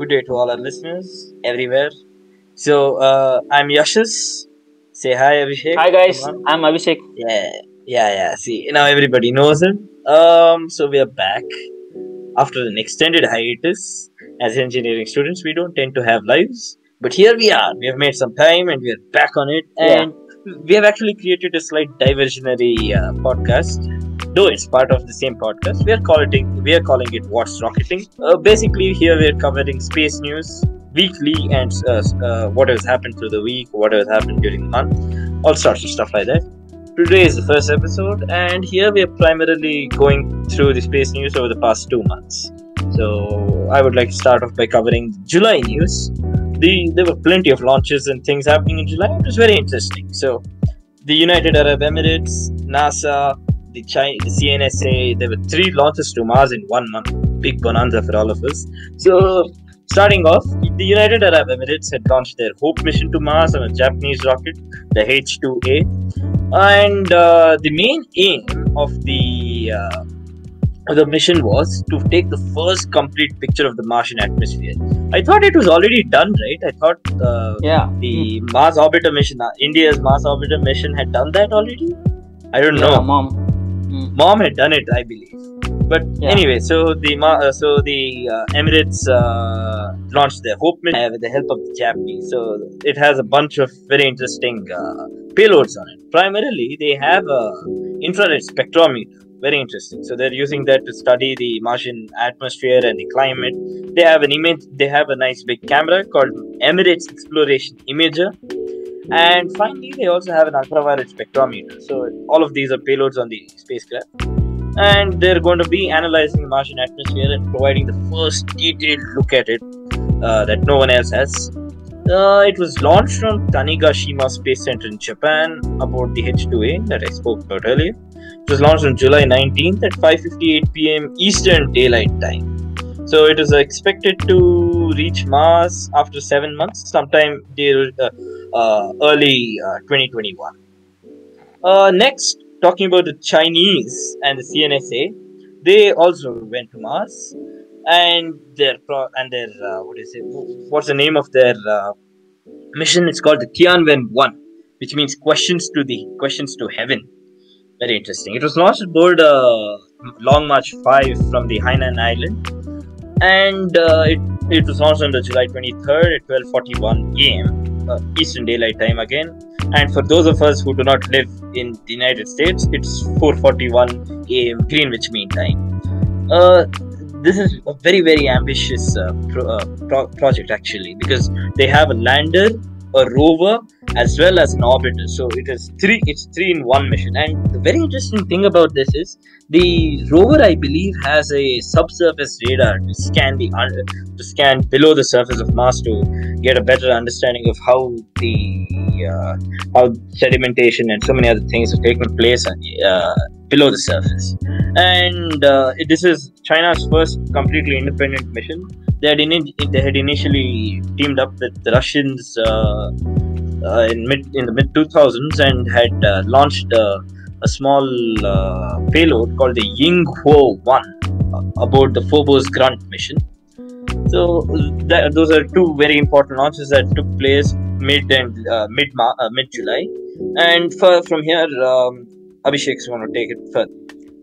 good day. To all our listeners everywhere. So, uh, I'm Yashas. Say hi, Abhishek. Hi guys, I'm Abhishek. Yeah, yeah, yeah. See, now everybody knows him. Um, so we are back after an extended hiatus. As engineering students, we don't tend to have lives, but here we are. We have made some time and we are back on it. Yeah. And we have actually created a slight diversionary uh, podcast. Though it's part of the same podcast, we are calling we are calling it What's Rocketing. Uh, basically, here we are covering space news weekly and uh, uh, what has happened through the week, what has happened during the month, all sorts of stuff like that. Today is the first episode, and here we are primarily going through the space news over the past two months. So I would like to start off by covering July news. The there were plenty of launches and things happening in July. It was very interesting. So the United Arab Emirates, NASA, the China, the CNSA, there were three launches to Mars in one month. Big bonanza for all of us. So starting off, the United Arab Emirates had launched their Hope mission to Mars on a Japanese rocket, the H2A, and uh, the main aim of the uh, the mission was to take the first complete picture of the Martian atmosphere. I thought it was already done, right? I thought uh, Yeah. the Mars orbiter mission, uh, India's Mars orbiter mission, had done that already. I don't Yeah, know. mom. Mm. Mom had done it, I believe. But Yeah. anyway, so the uh, so the uh, Emirates uh, launched their Hope mission uh, with the help of the Japanese. So it has a bunch of very interesting uh, payloads on it. Primarily, they have a infrared spectrometer. Very interesting. So they're using that to study the Martian atmosphere and the climate. They have an image. They have a nice big camera called Emirates Exploration Imager. And finally, they also have an ultraviolet spectrometer. So all of these are payloads on the spacecraft. And they're going to be analyzing the Martian atmosphere and providing the first detailed look at it uh, that no one else has. Uh, it was launched from Tanegashima Space Center in Japan aboard the H2A that I spoke about earlier. It was launched on July 19th at 5:58 p.m. Eastern Daylight Time. So it is expected to reach Mars after seven months, sometime uh, early uh, 2021. Uh, next, talking about the Chinese and the CNSA, they also went to Mars, and their pro- and their uh, what is it? What's the name of their uh, mission? It's called the Tianwen One, which means questions to the questions to heaven. Very interesting. It was launched aboard uh, Long March 5 from the Hainan Island, and uh, it it was launched on the July 23rd at 12:41 a.m. Uh, Eastern Daylight Time again. And for those of us who do not live in the United States, it's 4:41 a.m. Greenwich Mean Time. Uh, this is a very very ambitious uh, pro- uh, pro- project actually because they have a lander, a rover, as well as an orbiter. So it is three. It's three in one mission. And the very interesting thing about this is the rover, I believe, has a subsurface radar to scan the under, to scan below the surface of Mars to get a better understanding of how the uh, how sedimentation and so many other things are taking place uh, below the surface. And uh, this is China's first completely independent mission. They had, ini- they had initially teamed up with the Russians uh, uh, in mid in the mid 2000s and had uh, launched a small payload called the Yinghuo 1 uh, aboard the Phobos Grunt mission. So that, those are two very important launches that took place mid and uh, mid uh, mid July. And for, from here, um, Abhishek's going to take it further.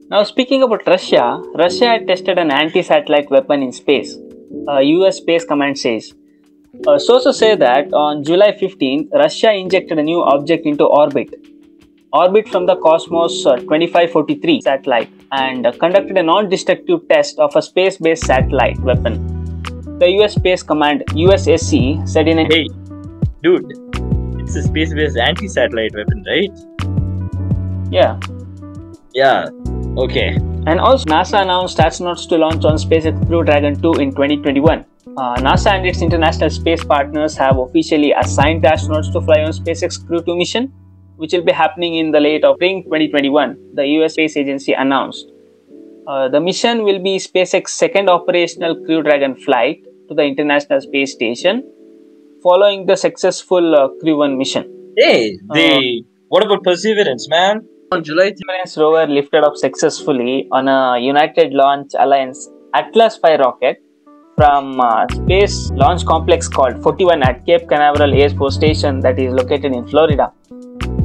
Now speaking about Russia, Russia had tested an anti-satellite weapon in space. Uh, U.S. Space Command says. Uh, sources say that on July 15, Russia injected a new object into orbit, orbit from the Cosmos uh, 2543 satellite, and uh, conducted a non-destructive test of a space-based satellite weapon. The U.S. Space Command (USSC) said in a Hey, dude, it's a space-based anti-satellite weapon, right? yeah Yeah. Okay. And also, NASA announced astronauts to launch on SpaceX Crew Dragon 2 in 2021. Uh, NASA and its international space partners have officially assigned astronauts to fly on SpaceX Crew 2 mission, which will be happening in the late of spring 2021, the US Space Agency announced. Uh, the mission will be SpaceX's second operational Crew Dragon flight to the International Space Station, following the successful uh, Crew 1 mission. Hey, the what about Perseverance, man? On July 3rd, Perseverance rover lifted off successfully on a United Launch Alliance Atlas V rocket from a space launch complex called 41 at Cape Canaveral Air Force Station that is located in Florida.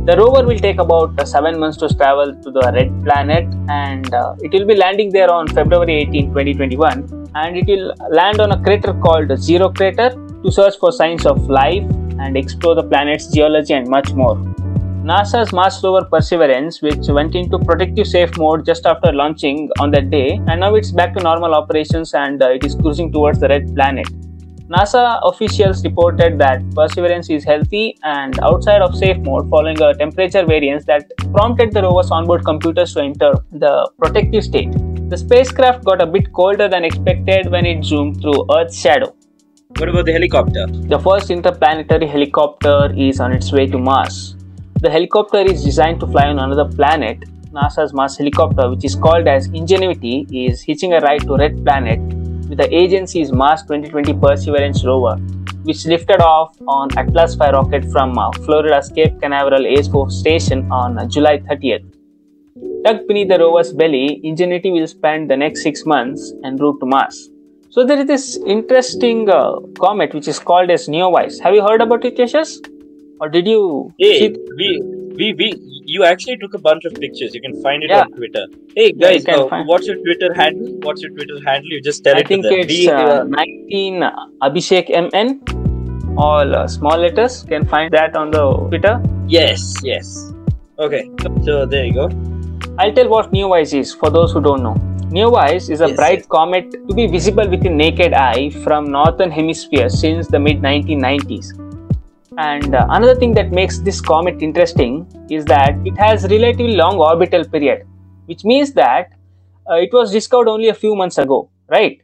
The rover will take about uh, seven months to travel to the red planet and uh, it will be landing there on February 18, 2021. And it will land on a crater called Jezero Crater to search for signs of life and explore the planet's geology and much more. NASA's Mars rover Perseverance, which went into protective safe mode just after launching on that day, and now it's back to normal operations and uh, it is cruising towards the red planet. NASA officials reported that Perseverance is healthy and outside of safe mode following a temperature variance that prompted the rover's onboard computers to enter the protective state. The spacecraft got a bit colder than expected when it zoomed through Earth's shadow. What about the helicopter? The first interplanetary helicopter is on its way to Mars. The helicopter is designed to fly on another planet. NASA's Mars helicopter, which is called as Ingenuity, is hitching a ride to Red Planet with the agency's Mars 2020 Perseverance rover, which lifted off on Atlas V rocket from Florida's Cape Canaveral Air Force Station on July 30th. Tucked beneath the rover's belly, Ingenuity will spend the next six months en route to Mars. So there is this interesting uh, comet which is called as Neowise. Have you heard about it, Yashas? Or did you? Hey, we, we, we, you actually took a bunch of pictures. You can find it Yeah. on Twitter. Hey Yeah, you guys, uh, what's your Twitter handle? What's your Twitter handle? You just tell I it think to them. it's We, uh, uh, 19 Abhishek MN. All uh, small letters. You can find that on the Twitter. yes, yes. Okay, so there you go. I'll tell what Neowise is for those who don't know. Neowise is a Yes, bright comet to be visible with the naked eye from northern hemisphere since the mid 1990s. And uh, another thing that makes this comet interesting is that it has relatively long orbital period, which means that uh, it was discovered only a few months ago, right?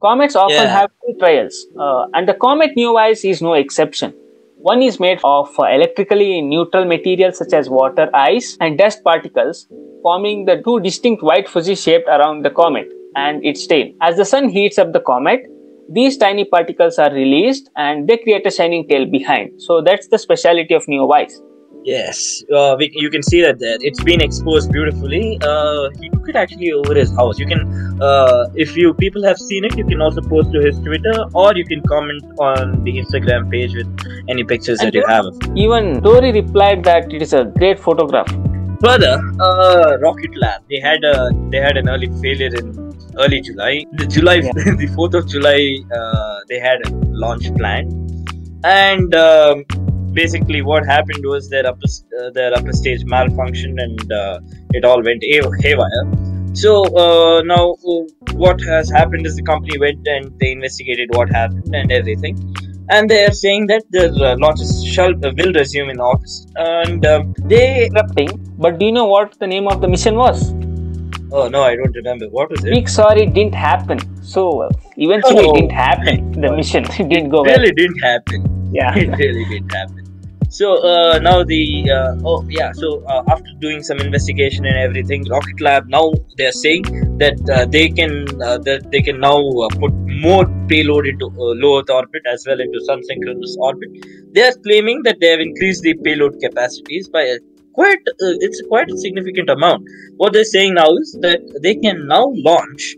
Comets often Yeah. have two trails, uh, and the comet Neowise is no exception. One is made of uh, electrically neutral materials such as water, ice, and dust particles, forming the two distinct white fuzzy shaped around the comet and its tail. As the sun heats up the comet, these tiny particles are released and they create a shining tail behind. So that's the speciality of Neowise. Yes, uh, we, you can see that there. It's been exposed beautifully. Uh, he took it actually over his house. You can, uh, if you people have seen it, you can also post to his Twitter or you can comment on the Instagram page with any pictures that you have. Even Tory replied that it is a great photograph. Further, uh, Rocket Lab they had a they had an early failure in early July. The July Yeah. the fourth of July, uh, they had a launch plan, and um, basically what happened was their upper uh, their upper stage malfunctioned and uh, it all went haywire. So uh, now uh, what has happened is the company went and they investigated what happened and everything, and they are saying that their uh, launches shall uh, will resume in August, and um, they Interrupting, but do you know what the name of the mission was? Oh no, I don't remember. What was it? Big sorry didn't happen. So uh, eventually Oh. it didn't happen. The mission didn't go well. really didn't happen. Yeah. It really didn't happen. So uh, now the uh, oh yeah. So uh, after doing some investigation and everything, Rocket Lab now they're saying that uh, they can uh, that they can now uh, put more payload into low Earth orbit as well into sun synchronous orbit. They are claiming that they have increased the payload capacities by a quite it's quite a significant amount. What they're saying now is that they can now launch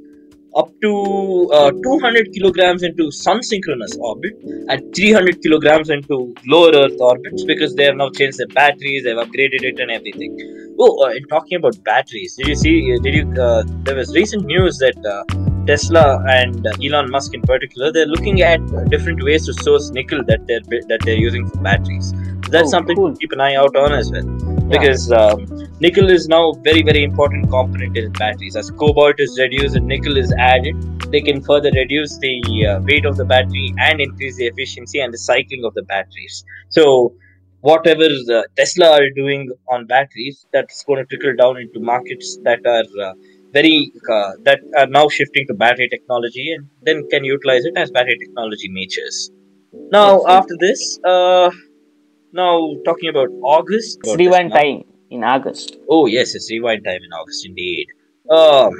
up to uh, 200 kilograms into sun synchronous orbit and 300 kilograms into lower Earth orbits because they have now changed their batteries, they've upgraded it and everything. Oh, uh, and talking about batteries, did you see? Did you? Uh, there was recent news that uh, Tesla and Elon Musk in particular, they're looking at different ways to source nickel that they're that they're using for batteries. So that's Oh, something cool. to keep an eye out on as well, because um, nickel is now very very important component in batteries. As cobalt is reduced and nickel is added, they can further reduce the uh, weight of the battery and increase the efficiency and the cycling of the batteries. So, whatever Tesla are doing on batteries, that's going to trickle down into markets that are uh, very uh, that are now shifting to battery technology and then can utilize it as battery technology matures. Now, after this, uh, now talking about August. About rewind time in August. Oh yes, it's rewind time in August indeed. Um,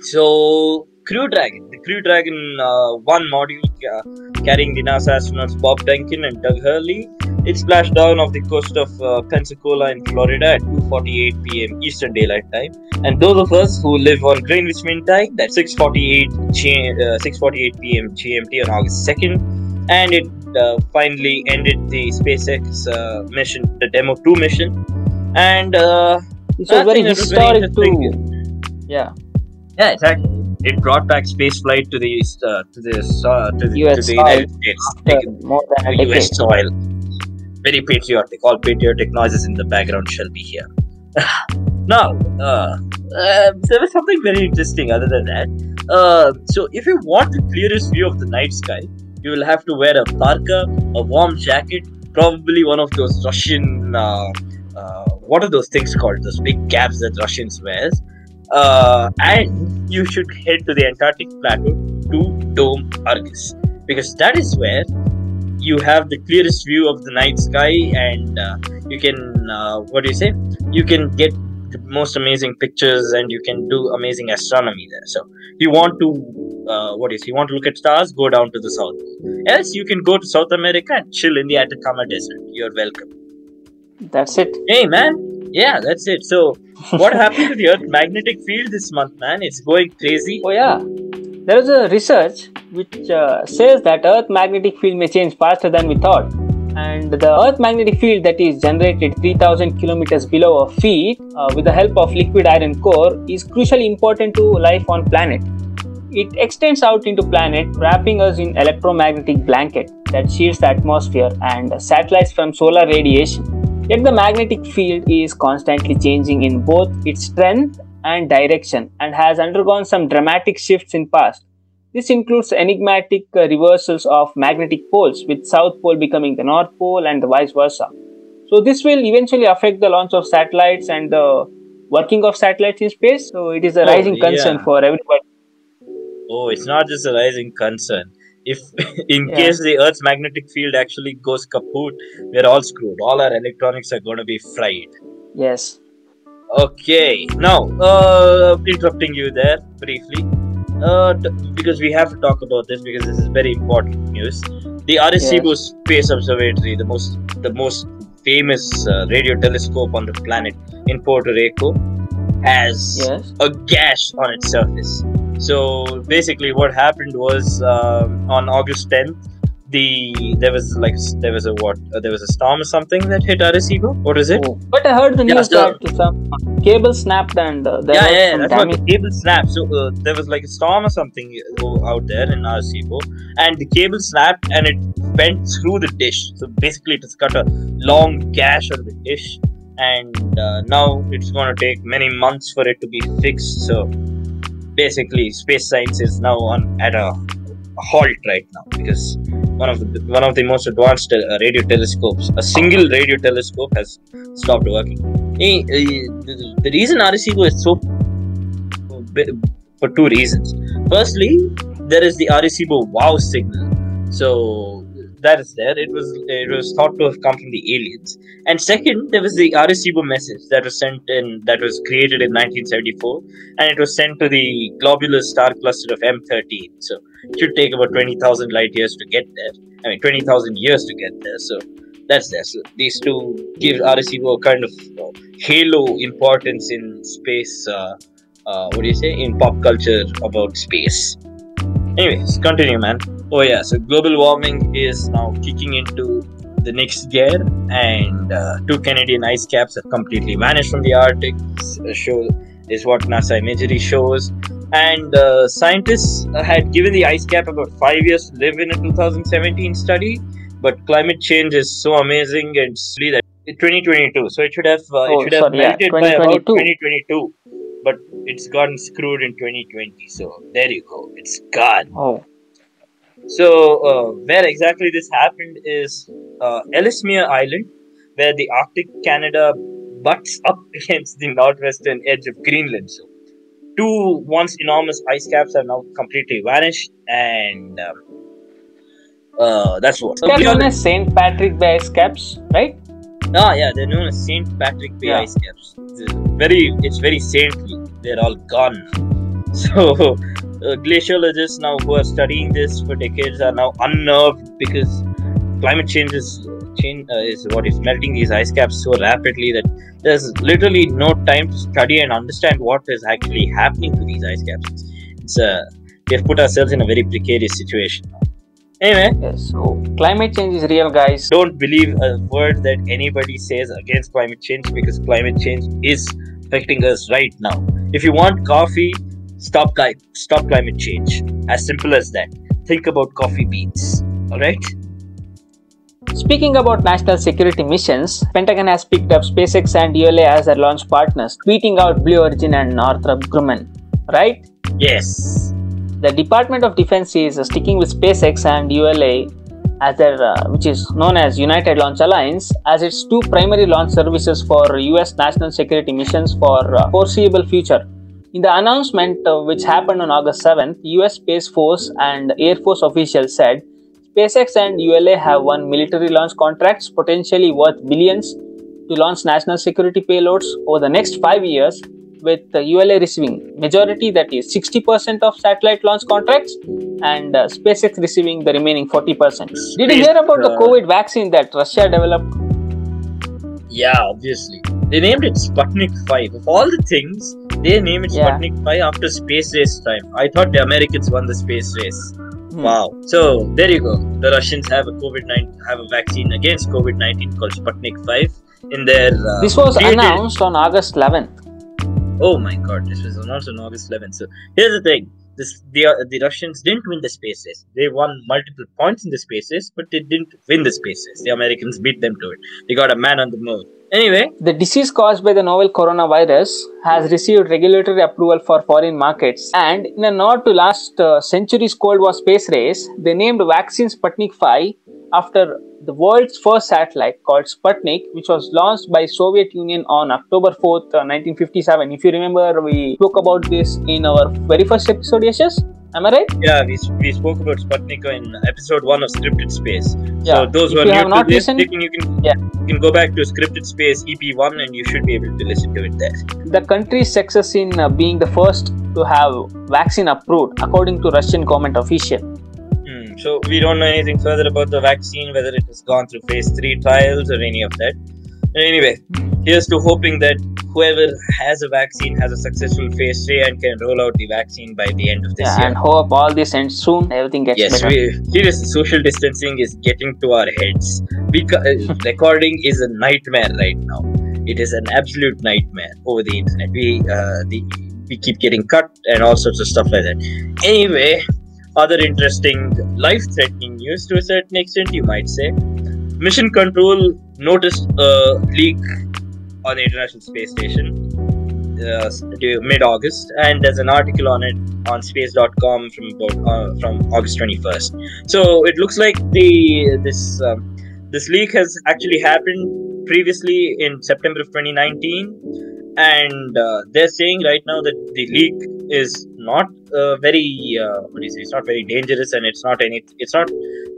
so Crew Dragon, the Crew Dragon uh, one module uh, carrying the NASA astronauts Bob Behnken and Doug Hurley It splashed down off the coast of uh, Pensacola in Florida at 2:48 p.m. Eastern Daylight Time. And those of us who live on Greenwich Mean Time, that's 6:48 G- uh, 6:48 p.m. GMT on August 2nd, and it uh, finally ended the SpaceX uh, mission, the Demo 2 mission, and uh, This was very it very historic too. interesting. Yeah. Yeah, exactly. It brought back space flight to the uh, to the uh, to the, US to the. United States, After more than a US decade. soil. Very patriotic. All patriotic noises in the background shall be here. now, uh, uh, there was something very interesting other than that. Uh, so, if you want the clearest view of the night sky, you will have to wear a parka, a warm jacket, probably one of those Russian. Uh, uh, what are those things called? Those big caps that Russians wear. And you should head to the Antarctic plateau to Dome Argus because that is where you have the clearest view of the night sky and uh, you can uh, what do you say? You can get the most amazing pictures and you can do amazing astronomy there. So you want to uh, what is you want to look at stars? Go down to the south. Else you can go to south america and chill in the atacama desert. You're welcome. That's it. hey man. Yeah that's it. So what happened to the earth? Magnetic field this month man. It's going crazy. Oh yeah. There is a research which uh, says that Earth magnetic field may change faster than we thought. And the Earth magnetic field that is generated 3000 kilometers below our feet uh, with the help of liquid iron core is crucially important to life on planet. It extends out into planet, wrapping us in electromagnetic blanket that shields the atmosphere and satellites from solar radiation. Yet the magnetic field is constantly changing in both its strength and direction and has undergone some dramatic shifts in past. This includes enigmatic uh, reversals of magnetic poles, with South Pole becoming the North Pole and vice versa. So this will eventually affect the launch of satellites and the working of satellites in space. So it is a Oh, rising concern yeah. for everybody. Oh, it's not just a rising concern. If in Yeah. case the Earth's magnetic field actually goes kaput, we're all screwed. All our electronics are going to be fried. Yes. Okay, now uh, interrupting you there briefly, uh, t- because we have to talk about this because this is very important news. The Arecibo Space Observatory, the most the most famous uh, radio telescope on the planet in Puerto Rico, has Yes. a gash on its surface. So basically, what happened was um, on August 10th, the there was like there was a what uh, there was a storm or something that hit Arecibo. What is it? Oh. But I heard the Yeah, news so- that some cable snapped and uh, there yeah, was yeah, some that's damage. the cable snapped. So uh, there was like a storm or something uh, out there in Arecibo, and the cable snapped and it went through the dish. So basically, it has cut a long gash on the dish, and uh, now it's going to take many months for it to be fixed. So basically, space science is now on at a halt right now because one of the one of the most advanced uh, radio telescopes, a single radio telescope, has stopped working. Eh, the, the reason Arecibo is so for two reasons. Firstly, there is the Arecibo wow signal. So that is there. It was it was thought to have come from the aliens. And second, there was the Arecibo message that was sent in that was created in 1974, and it was sent to the globular star cluster of M13. So it should take about 20,000 light years to get there. I mean, 20,000 years to get there. So that's there. So these two give Arecibo a kind of uh, halo importance in space. Uh, uh, what do you say in pop culture about space? Anyways, continue, man. Oh yeah, so global warming is now kicking into the next gear, and uh, two Canadian ice caps have completely vanished from the Arctic. Uh, Show is what NASA imagery shows, and uh, scientists had given the ice cap about five years to live in a 2017 study, but climate change is so amazing and that 2022. So it should have uh, Oh, it should have sorry, yeah, melted by about 2022. 2022, but it's gotten screwed in 2020. So there you go, it's gone. Oh. So, uh, where exactly this happened is uh, Ellesmere Island, where the Arctic Canada butts up against the northwestern edge of Greenland. So, two once enormous ice caps have now completely vanished, and um, uh, that's what. They're known as St. Patrick Bay ice caps, right? Ah, yeah, they're known as Saint Patrick Bay Yeah. ice caps. It's very, it's very saintly. They're all gone. So, uh, glaciologists now who are studying this for decades are now unnerved because climate change is change uh, is what is melting these ice caps so rapidly that there's literally no time to study and understand what is actually happening to these ice caps. It's, uh, we have put ourselves in a very precarious situation. Anyway, Yes, so climate change is real, guys. don't believe a word that anybody says against climate change because climate change is affecting us right now. If you want coffee, stop cli- stop climate change. As simple as that. Think about coffee beans. All right. Speaking about national security missions, Pentagon has picked up SpaceX and ULA as their launch partners, tweeting out Blue Origin and Northrop Grumman. Right? Yes. The Department of Defense is sticking with SpaceX and ULA as their, uh, which is known as United Launch Alliance, as its two primary launch services for U.S. national security missions for uh, foreseeable future. In the announcement, uh, which happened on August 7th, U.S. Space Force and Air Force officials said SpaceX and ULA have won military launch contracts potentially worth billions to launch national security payloads over the next five years, with ULA receiving majority that is 60% of satellite launch contracts and uh, SpaceX receiving the remaining 40%. Did you hear about the Uh, COVID vaccine that Russia developed? Yeah, obviously. They named it Sputnik 5. Of all the things, they named it Yeah. Sputnik 5 after space race time. I thought the Americans won the space race. Hmm. Wow. So there you go. The Russians have a COVID 19 have a vaccine against COVID 19 called Sputnik 5 in their. Uh, This was created- announced on August 11th. Oh my god, this was announced on August 11th. So here's the thing. This, the, uh, the Russians didn't win the space race. They won multiple points in the space race, but they didn't win the space race. The Americans beat them to it. They got a man on the moon. Anyway, The disease caused by the novel coronavirus has received regulatory approval for foreign markets, and in a nod to last uh, century's Cold War space race, they named vaccine Sputnik 5 after the world's first satellite called Sputnik, which was launched by Soviet Union on October 4th, uh, 1957. If you remember, we spoke about this in our very first episode, Yashas. Am I right? Yeah, we, we spoke about Sputnik in episode one of Scripted Space. Yeah. So those If who are you new to this, listened- you can you can, Yeah. you can go back to Scripted Space EP one and you should be able to listen to it there. The country's success in uh, being the first to have vaccine approved, according to Russian government official. Hmm, So we don't know anything further about the vaccine, whether it has gone through phase three trials or any of that. Anyway, here's to hoping that whoever has a vaccine has a successful phase three and can roll out the vaccine by the end of this Yeah, year. and hope all this ends soon. Everything gets Yes, better. we, seriously, social distancing is getting to our heads. Ca- uh, recording is a nightmare right now. It is an absolute nightmare over the internet. We uh, the we keep getting cut and all sorts of stuff like that. Anyway, other interesting life-threatening news to a certain extent, you might say. Mission Control noticed a leak on the International Space Station uh, mid-August, and there's an article on it on space.com from uh, from August 21st. So it looks like the this um, this leak has actually happened previously in September of 2019, and uh, they're saying right now that the leak is not uh, very uh, what do you say? It's not very dangerous, and it's not any. It's not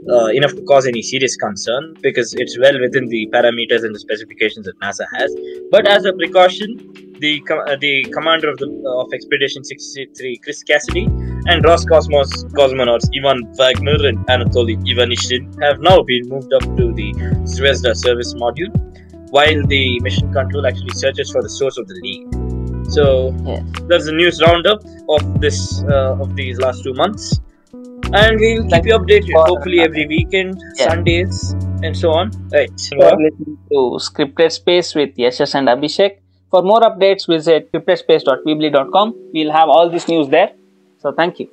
uh, enough to cause any serious concern because it's well within the parameters and the specifications that NASA has. But as a precaution, the com- uh, the commander of the of Expedition 63, Chris Cassidy, and Roscosmos cosmonauts Ivan Vagner and Anatoly Ivanishin have now been moved up to the Zvezda service module, while the mission control actually searches for the source of the leak. So Yes. that's the news roundup of this uh, of these last two months, and we'll keep you updated. Hopefully every weekend, Yeah. Sundays, and so on. Right. You are listening to Scripted Space with Yashas and Abhishek. For more updates, visit scriptedspace.weebly.com. We'll have all this news there. So thank you.